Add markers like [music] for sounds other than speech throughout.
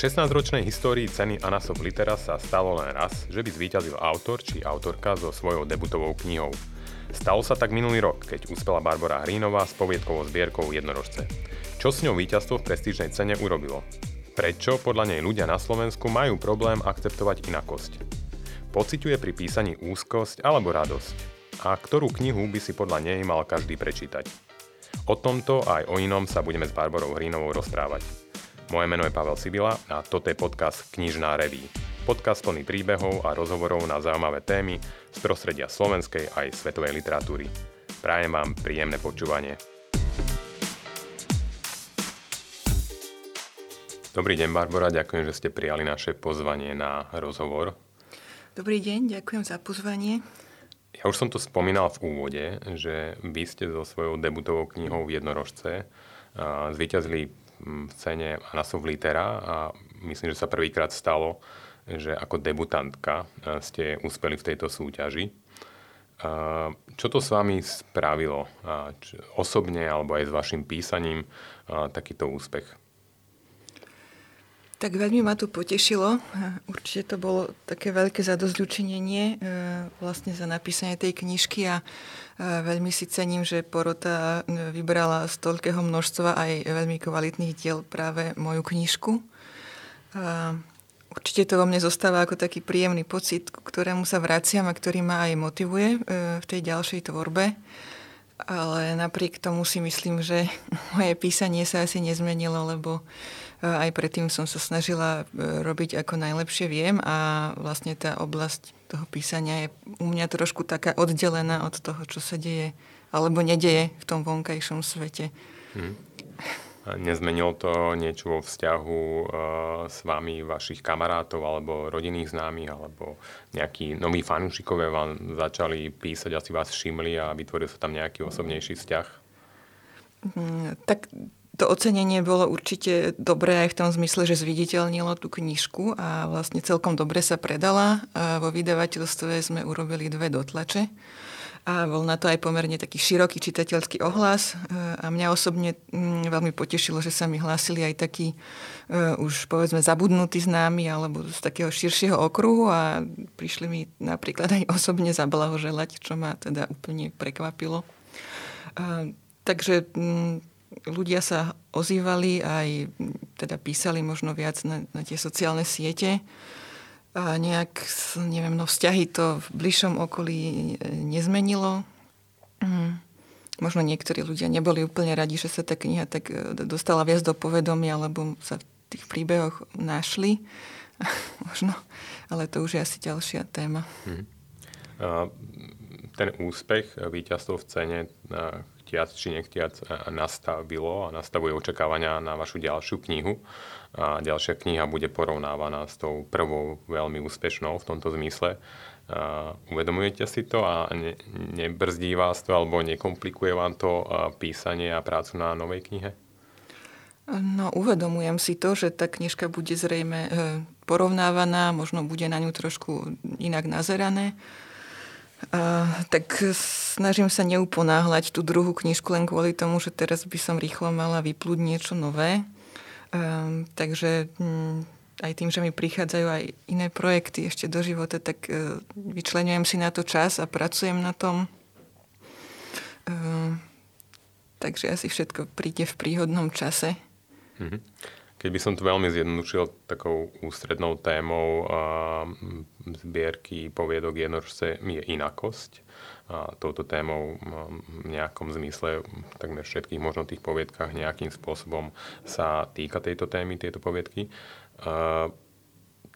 16-ročnej histórii ceny Anasov Litera sa stalo len raz, že by zvíťazil autor či autorka so svojou debutovou knihou. Stalo sa tak minulý rok, keď uspela Barbara Hrínová s poviedkovou zbierkou Jednorožce. Čo s ňou víťazstvo v prestížnej cene urobilo? Prečo podľa nej ľudia na Slovensku majú problém akceptovať inakosť? Pociťuje pri písaní úzkosť alebo radosť? A ktorú knihu by si podľa nej mal každý prečítať? O tomto aj o inom sa budeme s Barbarou Hrínovou rozprávať. Moje meno je Pavel Sibila a toto je podcast Knižná reví. Podcast plný príbehov a rozhovorov na zaujímavé témy z prostredia slovenskej aj svetovej literatúry. Prajem vám príjemné počúvanie. Dobrý deň, Barbara, ďakujem, že ste prijali naše pozvanie na rozhovor. Dobrý deň, ďakujem za pozvanie. Ja už som to spomínal v úvode, že vy ste so svojou debutovou knihou v Jednorožce zvíťazili v cene Anasov Litera a myslím, že sa prvýkrát stalo, že ako debutantka e, ste uspeli v tejto súťaži. E, čo to s vami spravilo osobne alebo aj s vašim písaním takýto úspech? Tak veľmi ma to potešilo. Určite to bolo také veľké zadozľučinenie e, vlastne za napísanie tej knižky a veľmi si cením, že porota e, vybrala z toľkého množstva aj veľmi kvalitných diel práve moju knižku. Určite to vo mne zostáva ako taký príjemný pocit, k ktorému sa vraciam a ktorý ma aj motivuje e, v tej ďalšej tvorbe. Ale napriek tomu si myslím, že [laughs] moje písanie sa asi nezmenilo, lebo aj predtým som sa snažila e, robiť ako najlepšie viem a vlastne tá oblasť toho písania je u mňa trošku taká oddelená od toho, čo sa deje alebo nedeje v tom vonkajšom svete. Hmm. Nezmenilo to niečo vo vzťahu uh, s vami, vašich kamarátov alebo rodinných známych, alebo nejakí noví fanúšikovia vám začali písať, asi vás všimli a vytvoril sa tam nejaký osobnejší vzťah? Hmm, tak to ocenenie bolo určite dobré aj v tom zmysle, že zviditeľnilo tú knižku a vlastne celkom dobre sa predala. A vo vydavateľstve sme urobili dve dotlače a bol na to aj pomerne taký široký čitateľský ohlas a mňa osobne mm, veľmi potešilo, že sa mi hlásili aj takí uh, už povedzme zabudnutí známi alebo z takého širšieho okruhu a prišli mi napríklad aj osobne zablahoželať, čo ma teda úplne prekvapilo. Uh, takže mm, ľudia sa ozývali aj teda písali možno viac na, na tie sociálne siete a nejak, neviem, no vzťahy to v bližšom okolí nezmenilo. Mm. Možno niektorí ľudia neboli úplne radi, že sa tá kniha tak e, dostala viac do povedomia, lebo sa v tých príbehoch našli. [laughs] možno, ale to už je asi ďalšia téma. Hmm. ten úspech, víťazstvo v cene, chtiac či nechtiac e, nastavilo a nastavuje očakávania na vašu ďalšiu knihu. A ďalšia kniha bude porovnávaná s tou prvou veľmi úspešnou v tomto zmysle. A uvedomujete si to a ne, nebrzdí vás to alebo nekomplikuje vám to písanie a prácu na novej knihe? No, uvedomujem si to, že tá knižka bude zrejme e, porovnávaná, možno bude na ňu trošku inak nazerané. Uh, tak snažím sa neuponáhľať tú druhú knižku len kvôli tomu, že teraz by som rýchlo mala vyplúť niečo nové. Uh, takže um, aj tým, že mi prichádzajú aj iné projekty ešte do života, tak uh, vyčlenujem si na to čas a pracujem na tom. Uh, takže asi všetko príde v príhodnom čase. Mm-hmm. Keď by som to veľmi zjednodušil takou ústrednou témou zbierky poviedok jednorožce je inakosť. A touto témou v nejakom zmysle takmer všetkých možno tých poviedkách nejakým spôsobom sa týka tejto témy, tieto poviedky.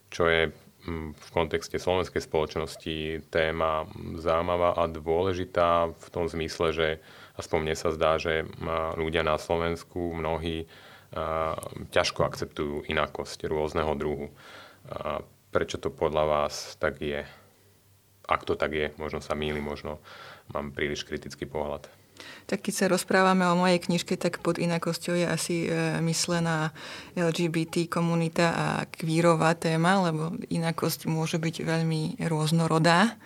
Čo je v kontexte slovenskej spoločnosti téma zaujímavá a dôležitá v tom zmysle, že aspoň mne sa zdá, že ľudia na Slovensku mnohí ťažko akceptujú inakosť rôzneho druhu. Prečo to podľa vás tak je? Ak to tak je, možno sa mýli, možno mám príliš kritický pohľad. Tak keď sa rozprávame o mojej knižke, tak pod inakosťou je asi e, myslená LGBT komunita a kvírová téma, lebo inakosť môže byť veľmi rôznorodá.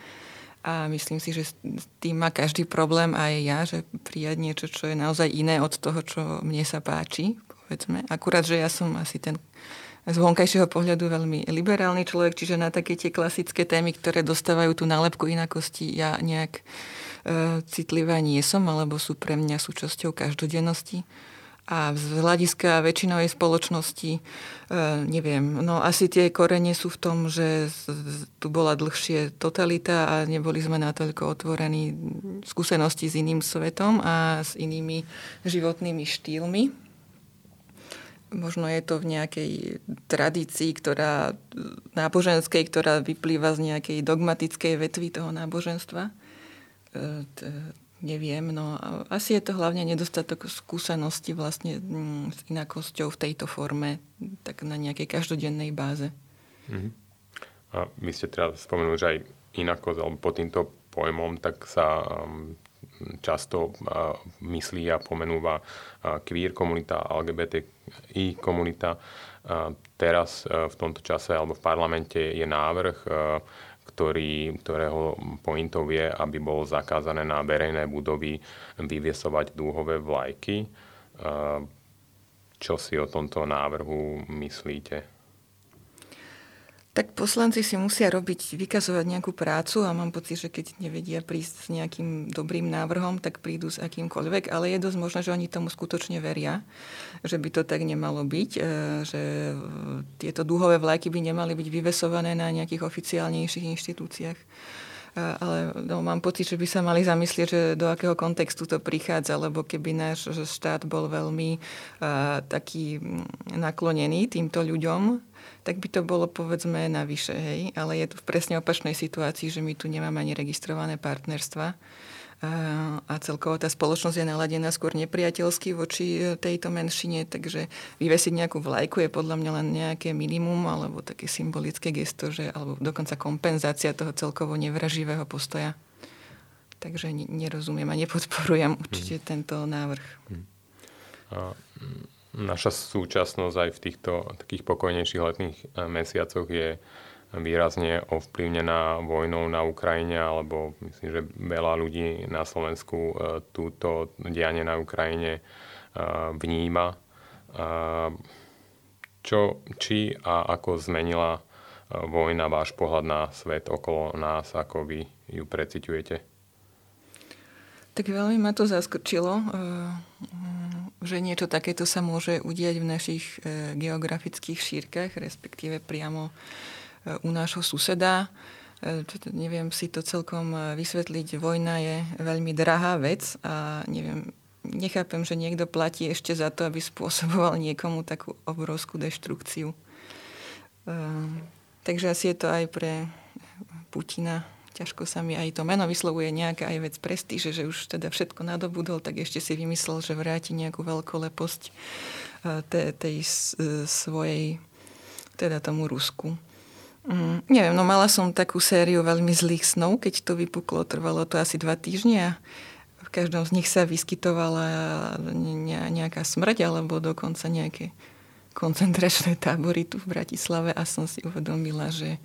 A myslím si, že s tým má každý problém aj ja, že prijať niečo, čo je naozaj iné od toho, čo mne sa páči povedzme. Akurát, že ja som asi ten z vonkajšieho pohľadu veľmi liberálny človek, čiže na také tie klasické témy, ktoré dostávajú tú nálepku inakosti, ja nejak e, citlivá nie som, alebo sú pre mňa súčasťou každodennosti. A z hľadiska väčšinovej spoločnosti, e, neviem, no asi tie korene sú v tom, že tu bola dlhšie totalita a neboli sme natoľko otvorení skúsenosti s iným svetom a s inými životnými štýlmi. Možno je to v nejakej tradícii, ktorá, náboženskej, ktorá vyplýva z nejakej dogmatickej vetvy toho náboženstva e, Neviem, no asi je to hlavne nedostatok skúsenosti vlastne mm, s inakosťou v tejto forme, tak na nejakej každodennej báze. Mm-hmm. A vy ste teda spomenuli, že aj inakosť, alebo pod týmto pojmom, tak sa um, často myslí a pomenúva queer komunita, LGBTI komunita. Teraz uh, v tomto čase alebo v parlamente je návrh uh, ktorý, ktorého pointou je, aby bolo zakázané na verejné budovy vyviesovať dúhové vlajky. Čo si o tomto návrhu myslíte? Tak poslanci si musia robiť, vykazovať nejakú prácu a mám pocit, že keď nevedia prísť s nejakým dobrým návrhom, tak prídu s akýmkoľvek, ale je dosť možné, že oni tomu skutočne veria, že by to tak nemalo byť, e, že tieto dúhové vlajky by nemali byť vyvesované na nejakých oficiálnejších inštitúciách ale no, mám pocit, že by sa mali zamyslieť, že do akého kontextu to prichádza, lebo keby náš štát bol veľmi uh, taký naklonený týmto ľuďom, tak by to bolo povedzme navyše, hej. Ale je tu v presne opačnej situácii, že my tu nemáme ani registrované partnerstva a celkovo tá spoločnosť je naladená skôr nepriateľsky voči e, tejto menšine, takže vyvesiť nejakú vlajku je podľa mňa len nejaké minimum alebo také symbolické gesto, že, alebo dokonca kompenzácia toho celkovo nevraživého postoja. Takže nerozumiem a nepodporujem určite hmm. tento návrh. Hmm. A naša súčasnosť aj v týchto takých pokojnejších letných e, mesiacoch je výrazne ovplyvnená vojnou na Ukrajine, alebo myslím, že veľa ľudí na Slovensku e, túto dianie na Ukrajine e, vníma. Čo, či a ako zmenila vojna váš pohľad na svet okolo nás, ako vy ju preciťujete? Tak veľmi ma to zaskočilo že niečo takéto sa môže udiať v našich e, geografických šírkach, respektíve priamo e, u nášho suseda. E, neviem si to celkom vysvetliť. Vojna je veľmi drahá vec a neviem, nechápem, že niekto platí ešte za to, aby [laughs] spôsoboval niekomu takú obrovskú deštrukciu. Takže asi je to aj pre Putina ťažko sa mi aj to meno vyslovuje nejaká aj vec prestíže, že už teda všetko nadobudol, tak ešte si vymyslel, že vráti nejakú veľkoleposť e, tej, tej svojej, teda tomu Rusku. Mm, neviem, no mala som takú sériu veľmi zlých snov, keď to vypuklo, trvalo to asi dva týždňa a v každom z nich sa vyskytovala nejaká smrť alebo dokonca nejaké koncentračné tábory tu v Bratislave a som si uvedomila, že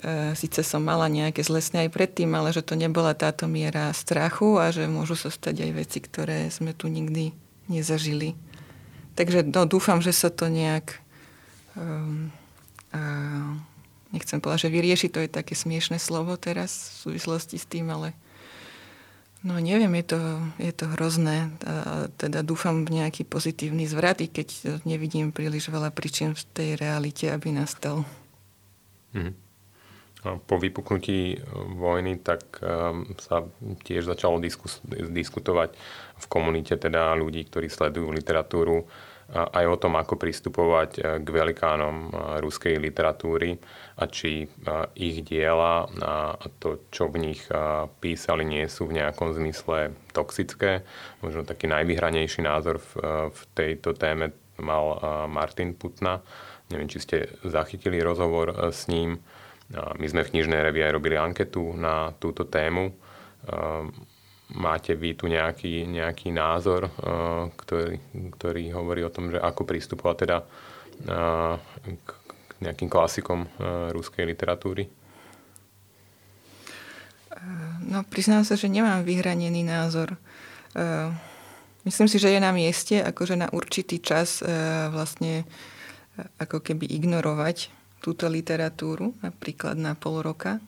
E, Sice som mala nejaké zlé aj predtým, ale že to nebola táto miera strachu a že môžu sa stať aj veci, ktoré sme tu nikdy nezažili. Takže no, dúfam, že sa to nejak um, uh, nechcem povedať, že vyrieši, to je také smiešné slovo teraz v súvislosti s tým, ale no neviem, je to, je to hrozné. A teda dúfam v nejaký pozitívny zvrat, i keď nevidím príliš veľa príčin v tej realite, aby nastal. Mm-hmm po vypuknutí e, vojny, tak um, sa tiež začalo diskus- diskutovať v komunite teda ľudí, ktorí sledujú literatúru, aj o tom, ako pristupovať e, k velikánom e, ruskej literatúry a či ich diela a to, čo v nich písali, nie sú v nejakom zmysle toxické. Možno taký najvyhranejší názor v, tejto téme mal Martin Putna. Neviem, či ste zachytili rozhovor s ním my sme v knižnej revii aj robili anketu na túto tému. Máte vy tu nejaký, nejaký názor, ehm, ktorý, ktorý hovorí o tom, že ako pristupovať teda ehm, k nejakým klasikom ruskej literatúry? No, priznám sa, že nemám vyhranený názor. Myslím si, že je na mieste, akože na určitý čas vlastne ako keby ignorovať túto literatúru, napríklad na pol roka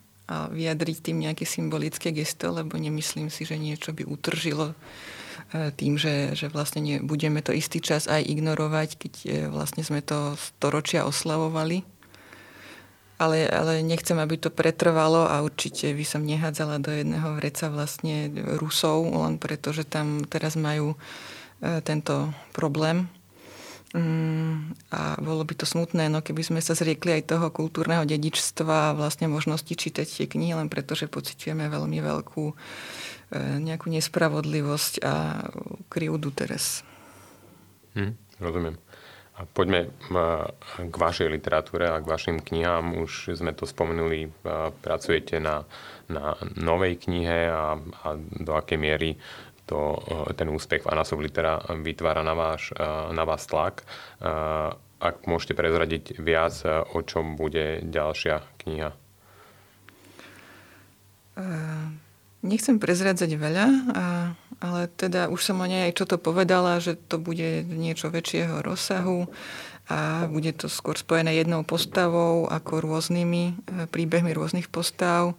vyjadriť tým nejaké symbolické gesto, lebo nemyslím si, že niečo by utržilo e, tým, že, že vlastne ne, budeme to istý čas aj ignorovať, keď e, vlastne sme to storočia oslavovali. Ale, ale nechcem, aby to pretrvalo a určite by som nehádzala do jedného vreca vlastne Rusov, len preto, že tam teraz majú e, tento problém Mm, a bolo by to smutné, no keby sme sa zriekli aj toho kultúrneho dedičstva a vlastne možnosti čítať tie knihy, len preto, že pociťujeme veľmi veľkú e, nejakú nespravodlivosť a krivdu teraz. Hm, rozumiem. A poďme k vašej literatúre a k vašim knihám. Už sme to spomenuli, pracujete na, na novej knihe a, a do akej miery to, eh, ten úspech v Anasov litera vytvára na, váš, eh, na vás tlak. Eh, ak môžete prezradiť viac, o čom bude ďalšia kniha? Nechcem prezradzať veľa, ale teda už som o nej aj čo to povedala, že to bude niečo väčšieho rozsahu a bude to skôr spojené jednou postavou ako rôznymi príbehmi rôznych postav.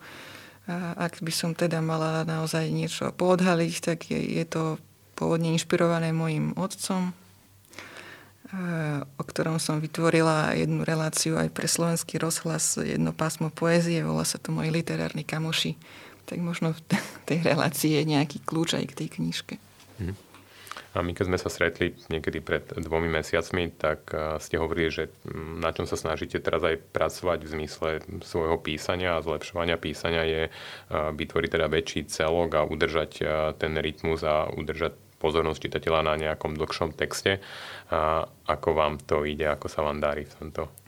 A ak by som teda mala naozaj niečo poodhaliť, tak je, je to pôvodne inšpirované mojim otcom, o ktorom som vytvorila jednu reláciu aj pre slovenský rozhlas, jedno pásmo poézie, volá sa to Moji literárni kamoši. Tak možno v tej relácii je nejaký kľúč aj k tej knižke. Hmm. A my keď sme sa stretli niekedy pred dvomi mesiacmi, tak ste hovorili, že mm, na čom sa snažíte teraz aj pracovať v zmysle svojho písania a zlepšovania písania je vytvoriť teda väčší celok a udržať ten rytmus a udržať pozornosť čitateľa na nejakom dlhšom texte. A ako vám to ide, ako sa vám darí v tomto?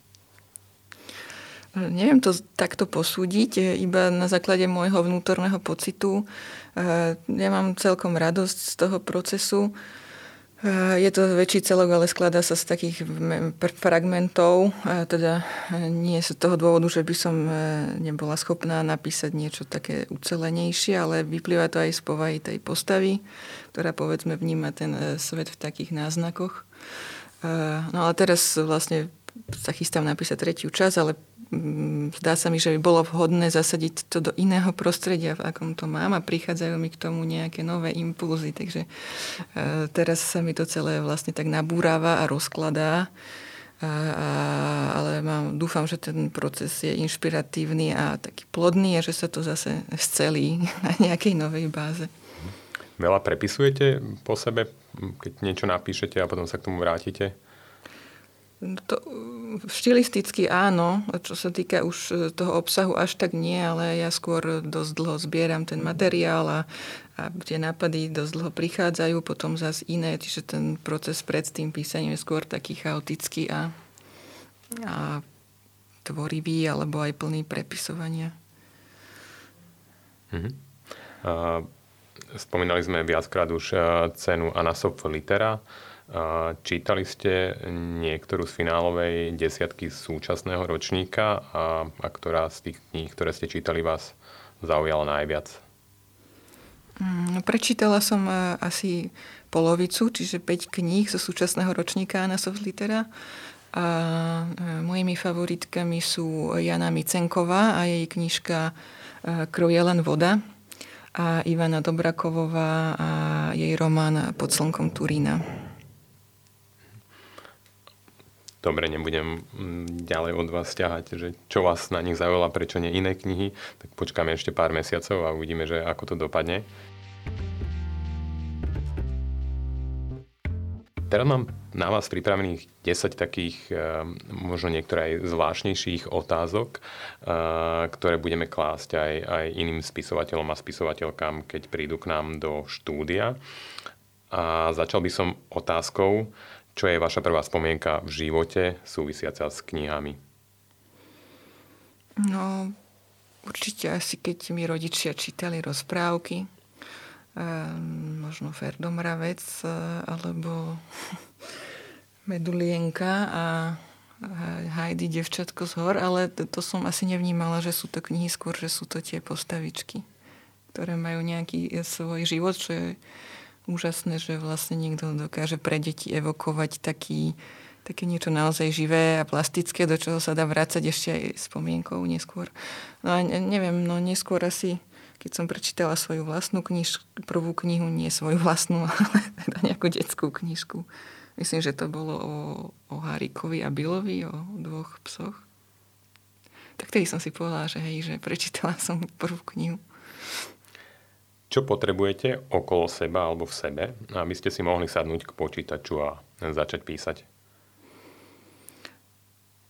Neviem to takto posúdiť, iba na základe môjho vnútorného pocitu. Ja mám celkom radosť z toho procesu. Je to väčší celok, ale skladá sa z takých fragmentov. Teda nie z toho dôvodu, že by som e, nebola schopná napísať niečo také ucelenejšie, ale vyplýva to aj z povahy tej postavy, ktorá povedzme vníma ten e, svet v takých náznakoch. No ale teraz vlastne sa chystám napísať tretiu čas, ale zdá sa mi, že by bolo vhodné zasadiť to do iného prostredia, v akom to mám a prichádzajú mi k tomu nejaké nové impulzy. Takže e, teraz sa mi to celé vlastne tak nabúráva a rozkladá. A, a, ale mám, dúfam, že ten proces je inšpiratívny a taký plodný a že sa to zase scelí [laughs] na nejakej novej báze. Veľa prepisujete po sebe, keď niečo napíšete a potom sa k tomu vrátite? To, štilisticky áno, čo sa týka už e, toho obsahu až tak nie, ale ja skôr dosť dlho zbieram ten materiál a, a tie nápady dosť dlho prichádzajú, potom zase iné, čiže ten proces pred tým písaním je skôr taký chaotický a, a tvorivý alebo aj plný prepisovania. Mm-hmm. Uh, spomínali sme viackrát už uh, cenu Anasop Litera. Čítali ste niektorú z finálovej desiatky súčasného ročníka a, a ktorá z tých kníh, ktoré ste čítali, vás zaujala najviac? Mm, no, prečítala som e, asi polovicu, čiže 5 kníh zo súčasného ročníka Anna Litera. A e, mojimi favoritkami sú Jana Micenková a jej knižka e, Krv len voda a Ivana Dobrakovová a jej román Pod slnkom Turína. Dobre, nebudem mm, ďalej od vás ťahať, že čo vás na nich zaujalo, prečo nie iné knihy, tak počkáme ešte pár mesiacov a uvidíme, že ako to dopadne. Teraz mám na vás pripravených 10 takých, eh, možno niektoré aj zvláštnejších otázok, eh, ktoré budeme klásť aj, aj iným spisovateľom a spisovateľkám, keď prídu k nám do štúdia. A začal by som otázkou, čo je vaša prvá spomienka v živote súvisiaca s knihami? No, určite asi keď mi rodičia čítali rozprávky, um, možno Ferdomravec uh, alebo [laughs] Medulienka a Heidi, devčatko z hor, ale to, to som asi nevnímala, že sú to knihy, skôr, že sú to tie postavičky, ktoré majú nejaký svoj život, čo je úžasné, že vlastne niekto dokáže pre deti evokovať taký také niečo naozaj živé a plastické, do čoho sa dá vrácať ešte aj spomienkou neskôr. No a neviem, no neskôr asi, keď som prečítala svoju vlastnú kniž, prvú knihu, nie svoju vlastnú, [laughs] ale teda nejakú detskú knižku. Myslím, že to bolo o, o Harikovi a Billovi, o dvoch psoch. Tak tedy som si povedala, že hej, že prečítala som prvú knihu. Čo potrebujete okolo seba alebo v sebe, aby ste si mohli sadnúť k počítaču a začať písať?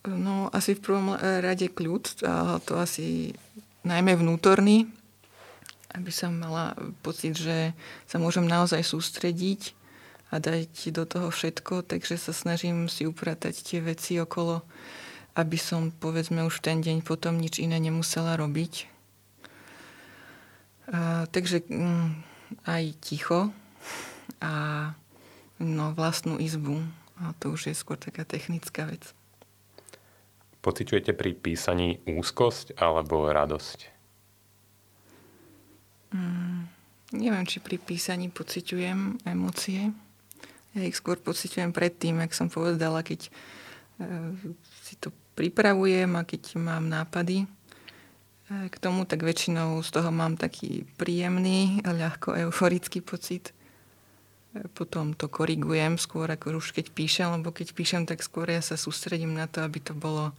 No, asi v prvom rade kľud, to asi najmä vnútorný, aby som mala pocit, že sa môžem naozaj sústrediť a dať do toho všetko, takže sa snažím si upratať tie veci okolo, aby som povedzme už ten deň potom nič iné nemusela robiť. A, takže mm, aj ticho a no, vlastnú izbu. A to už je skôr taká technická vec. Pociťujete pri písaní úzkosť alebo radosť? Mm, neviem, či pri písaní pociťujem emócie. Ja ich skôr pociťujem predtým, jak som povedala, keď e, si to pripravujem a keď mám nápady k tomu, tak väčšinou z toho mám taký príjemný, ľahko euforický pocit. E, potom to korigujem skôr, ako už keď píšem, lebo keď píšem, tak skôr ja sa sústredím na to, aby to bolo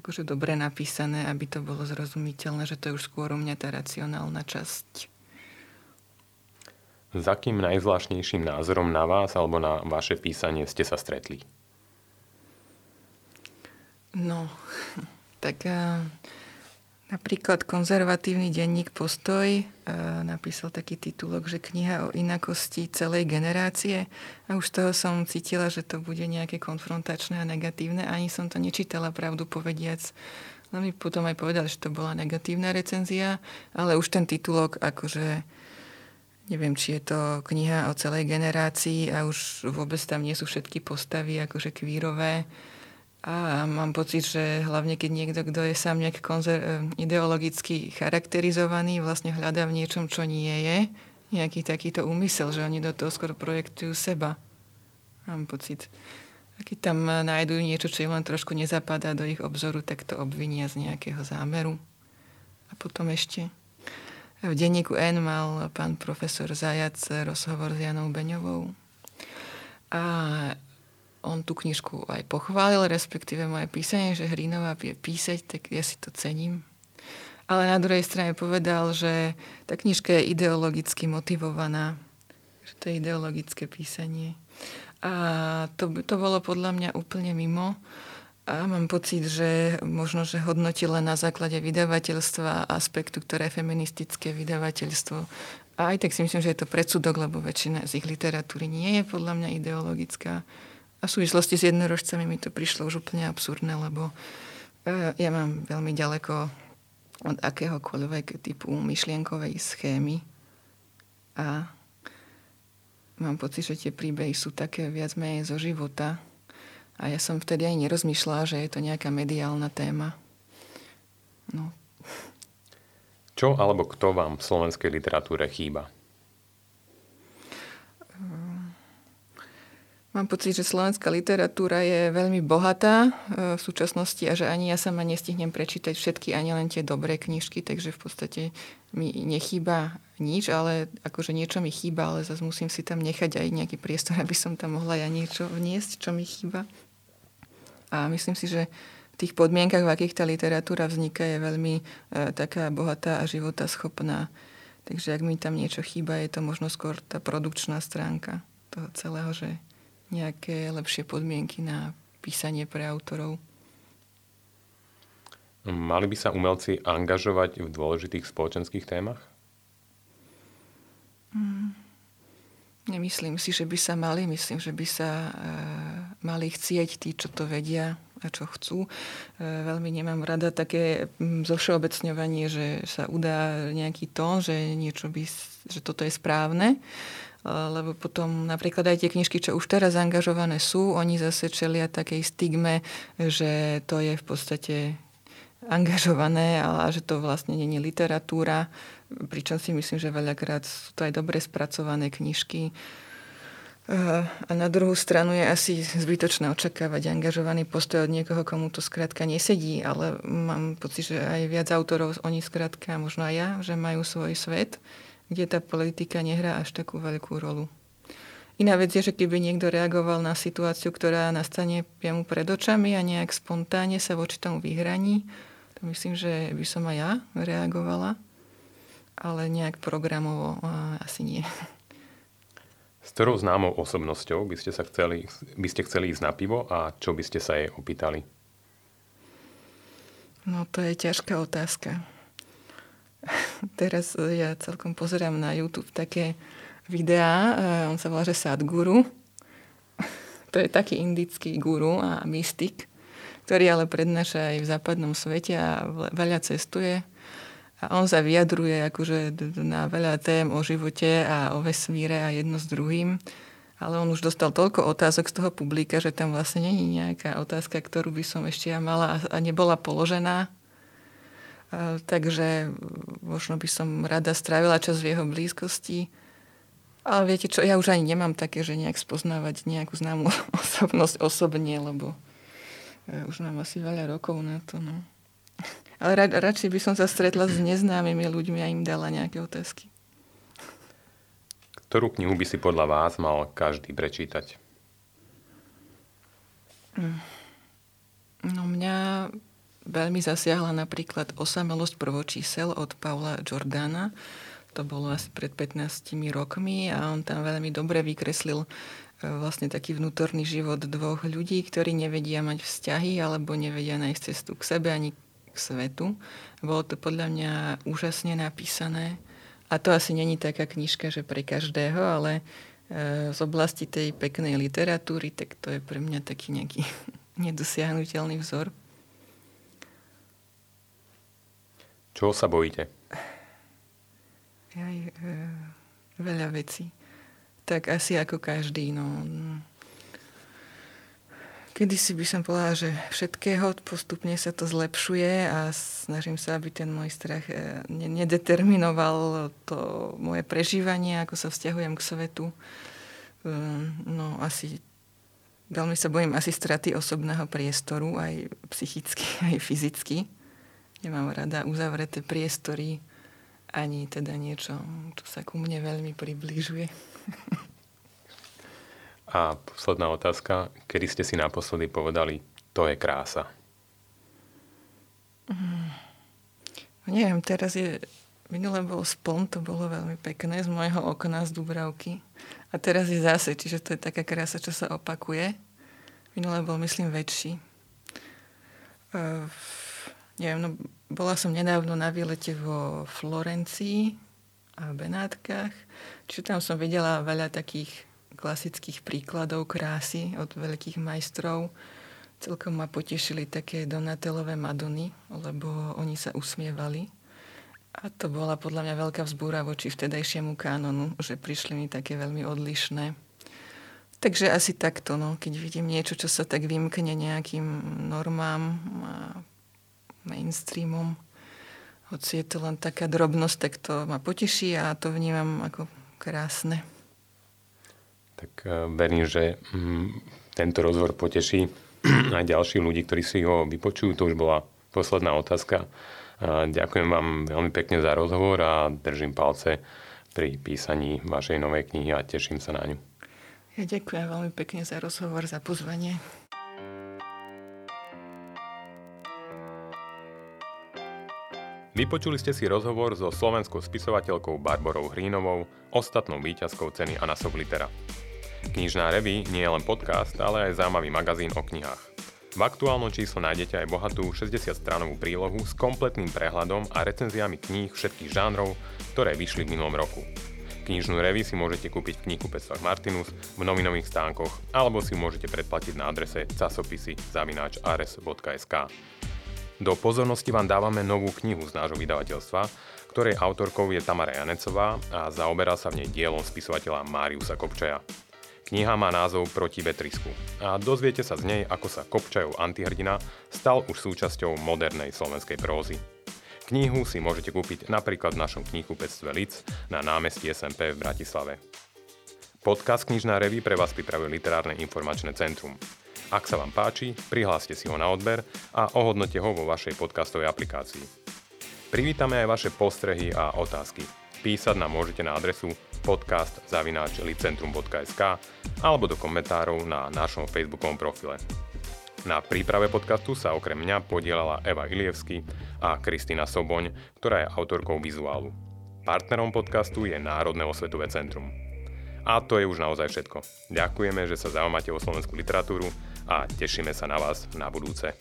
akože dobre napísané, aby to bolo zrozumiteľné, že to je už skôr u mňa tá racionálna časť. S akým najzvláštnejším názorom na vás alebo na vaše písanie ste sa stretli? No, [laughs] tak uh, Napríklad konzervatívny denník Postoj e, napísal taký titulok, že kniha o inakosti celej generácie a už toho som cítila, že to bude nejaké konfrontačné a negatívne. Ani som to nečítala pravdu povediac. No mi potom aj povedal, že to bola negatívna recenzia, ale už ten titulok akože neviem, či je to kniha o celej generácii a už vôbec tam nie sú všetky postavy akože kvírové a mám pocit, že hlavne keď niekto, kto je sám nejak konzer- eh, ideologicky charakterizovaný, vlastne hľadá v niečom, čo nie je, nejaký takýto úmysel, že oni do toho skoro projektujú seba. Mám pocit. A keď tam nájdú niečo, čo im len trošku nezapadá do ich obzoru, tak to obvinia z nejakého zámeru. A potom ešte v denníku N mal pán profesor Zajac rozhovor s Janou Beňovou. A on tú knižku aj pochválil, respektíve moje písanie, že Hrinová vie písať, tak ja si to cením. Ale na druhej strane povedal, že tá knižka je ideologicky motivovaná, že to je ideologické písanie. A to, to bolo podľa mňa úplne mimo. A mám pocit, že možno, že hodnotí len na základe vydavateľstva aspektu, ktoré je feministické vydavateľstvo. A aj tak si myslím, že je to predsudok, lebo väčšina z ich literatúry nie je podľa mňa ideologická. A v súvislosti s jednorožcami mi to prišlo už úplne absurdné, lebo e, ja mám veľmi ďaleko od akéhokoľvek typu myšlienkovej schémy a mám pocit, že tie príbehy sú také viac menej zo života a ja som vtedy aj nerozmýšľala, že je to nejaká mediálna téma. No. Čo alebo kto vám v slovenskej literatúre chýba? Mám pocit, že slovenská literatúra je veľmi bohatá e, v súčasnosti a že ani ja sama nestihnem prečítať všetky, ani len tie dobré knižky, takže v podstate mi nechýba nič, ale akože niečo mi chýba, ale zase musím si tam nechať aj nejaký priestor, [laughs] aby som tam mohla ja niečo vniesť, čo mi chýba. A myslím si, že v tých podmienkach, v akých tá literatúra vzniká, je veľmi e, taká bohatá a života schopná. Takže ak mi tam niečo chýba, je to možno skôr tá produkčná stránka toho celého, že nejaké lepšie podmienky na písanie pre autorov. Mali by sa umelci angažovať v dôležitých spoločenských témach? Mm, nemyslím si, že by sa mali. Myslím, že by sa e, mali chcieť tí, čo to vedia a čo chcú. E, veľmi nemám rada také mm, zovšeobecňovanie, že sa udá nejaký tón, že niečo by, že toto je správne lebo potom napríklad aj tie knižky, čo už teraz angažované sú, oni zase čelia takej stigme, že to je v podstate angažované a že to vlastne je literatúra, pričom si myslím, že veľakrát sú to aj dobre spracované knižky. A na druhú stranu je asi zbytočné očakávať angažovaný postoj od niekoho, komu to skrátka nesedí, ale mám pocit, že aj viac autorov, oni skrátka, možno aj ja, že majú svoj svet, kde tá politika nehrá až takú veľkú rolu. Iná vec je, že keby niekto reagoval na situáciu, ktorá nastane priamo pred očami a nejak spontánne sa voči tomu vyhraní, to myslím, že by som aj ja reagovala, ale nejak programovo asi nie. S ktorou známou osobnosťou by ste, sa chceli, by ste chceli ísť na pivo a čo by ste sa jej opýtali? No to je ťažká otázka. [laughs] Teraz ja celkom pozerám na YouTube také videá, eh, on sa volá, že Sadguru. [laughs] To je taký indický guru a mystik, ktorý ale prednáša aj v západnom svete a veľa cestuje a on sa vyjadruje akože na veľa tém o živote a o vesmíre a jedno s druhým. Ale on už dostal toľko otázok z toho publika, že tam vlastne není nejaká otázka, ktorú by som ešte ja mala a nebola položená. Takže možno by som rada strávila čas v jeho blízkosti. Ale viete čo, ja už ani nemám také, že nejak spoznávať nejakú známú [laughs] osobnosť osobne, lebo ja už mám asi veľa rokov na to. No. [laughs] Ale rad, radšej by som sa stretla s neznámymi ľuďmi a im dala nejaké otázky. Ktorú knihu by si podľa vás mal každý prečítať? No mňa veľmi zasiahla napríklad Osamelosť prvočísel od Paula Jordana. To bolo asi pred 15 rokmi a on tam veľmi dobre vykreslil e, vlastne taký vnútorný život dvoch ľudí, ktorí nevedia mať vzťahy alebo nevedia nájsť cestu k sebe ani k svetu. Bolo to podľa mňa úžasne napísané. A to asi není taká knižka, že pre každého, ale e, z oblasti tej peknej literatúry, tak to je pre mňa taký nejaký [laughs] nedosiahnutelný vzor. Čoho sa bojíte? Aj, e, veľa vecí. Tak asi ako každý. No, Kedy si by som povedala, že všetkého postupne sa to zlepšuje a snažím sa, aby ten môj strach eh, nedeterminoval to moje prežívanie, ako sa vzťahujem k svetu. Ehm, no asi veľmi sa bojím asi straty osobného priestoru, aj psychicky, [laughs] aj fyzicky. Nemám rada uzavreté priestory, ani teda niečo, čo sa ku mne veľmi približuje. [laughs] A posledná otázka. Kedy ste si naposledy povedali, to je krása? Mm, neviem, teraz je... Minule bol spln, to bolo veľmi pekné z môjho okna z Dubravky. A teraz je zase, čiže to je taká krása, čo sa opakuje. Minule bol, myslím, väčší. Uh, neviem, no, bola som nedávno na výlete vo Florencii a v Benátkach. Čiže tam som videla veľa takých klasických príkladov krásy od veľkých majstrov. Celkom ma potešili také Donatelové Madony, lebo oni sa usmievali. A to bola podľa mňa veľká vzbúra voči vtedajšiemu kánonu, že prišli mi také veľmi odlišné. Takže asi takto, no, keď vidím niečo, čo sa tak vymkne nejakým normám a mainstreamom, hoci je to len taká drobnosť, tak to ma poteší a to vnímam ako krásne tak e, verím, že mm, tento rozhovor poteší [clears throat] aj ďalších ľudí, ktorí si ho vypočujú. To už bola posledná otázka. Ďakujem vám veľmi pekne za rozhovor a držím palce pri písaní vašej novej knihy a teším sa na ňu. Ja ďakujem veľmi pekne za rozhovor, za pozvanie. Vypočuli ste si rozhovor so slovenskou spisovateľkou Barborou Hrínovou, ostatnou výťazkou ceny Anna Soblitera. Knižná revy nie je len podcast, ale aj zaujímavý magazín o knihách. V aktuálnom čísle nájdete aj bohatú 60-stranovú prílohu s kompletným prehľadom a recenziami kníh všetkých žánrov, ktoré vyšli v minulom roku. Knižnú revy si môžete kúpiť v knihkupectvách Martinus, v novinových stánkoch alebo si môžete predplatiť na adrese casopisy zavináč ares.sk. Do pozornosti vám dávame novú knihu z nášho vydavateľstva, ktorej autorkou je Tamara Janecová a zaoberá sa v nej dielom spisovateľa Máriusa Kopčaja. Kniha má názov Proti vetrisku a dozviete sa z nej, ako sa Kopčajov antihrdina stal už súčasťou modernej slovenskej prózy. Knihu si môžete kúpiť napríklad v našom knihkupectve Lic na námestí SMP v Bratislave. Podcast Knižná revy pre vás pripravuje Literárne informačné centrum. Ak sa vám páči, prihláste si ho na odber a ohodnote ho vo vašej podcastovej aplikácii. Privítame aj vaše postrehy a otázky. Písať nám môžete na adresu podcast.licentrum.sk alebo do komentárov na našom facebookovom profile. Na príprave podcastu sa okrem mňa podielala Eva Ilievsky a Kristýna Soboň, ktorá je autorkou vizuálu. Partnerom podcastu je Národné osvetové centrum. A to je už naozaj všetko. Ďakujeme, že sa zaujímate o slovenskú literatúru a tešíme sa na vás na budúce.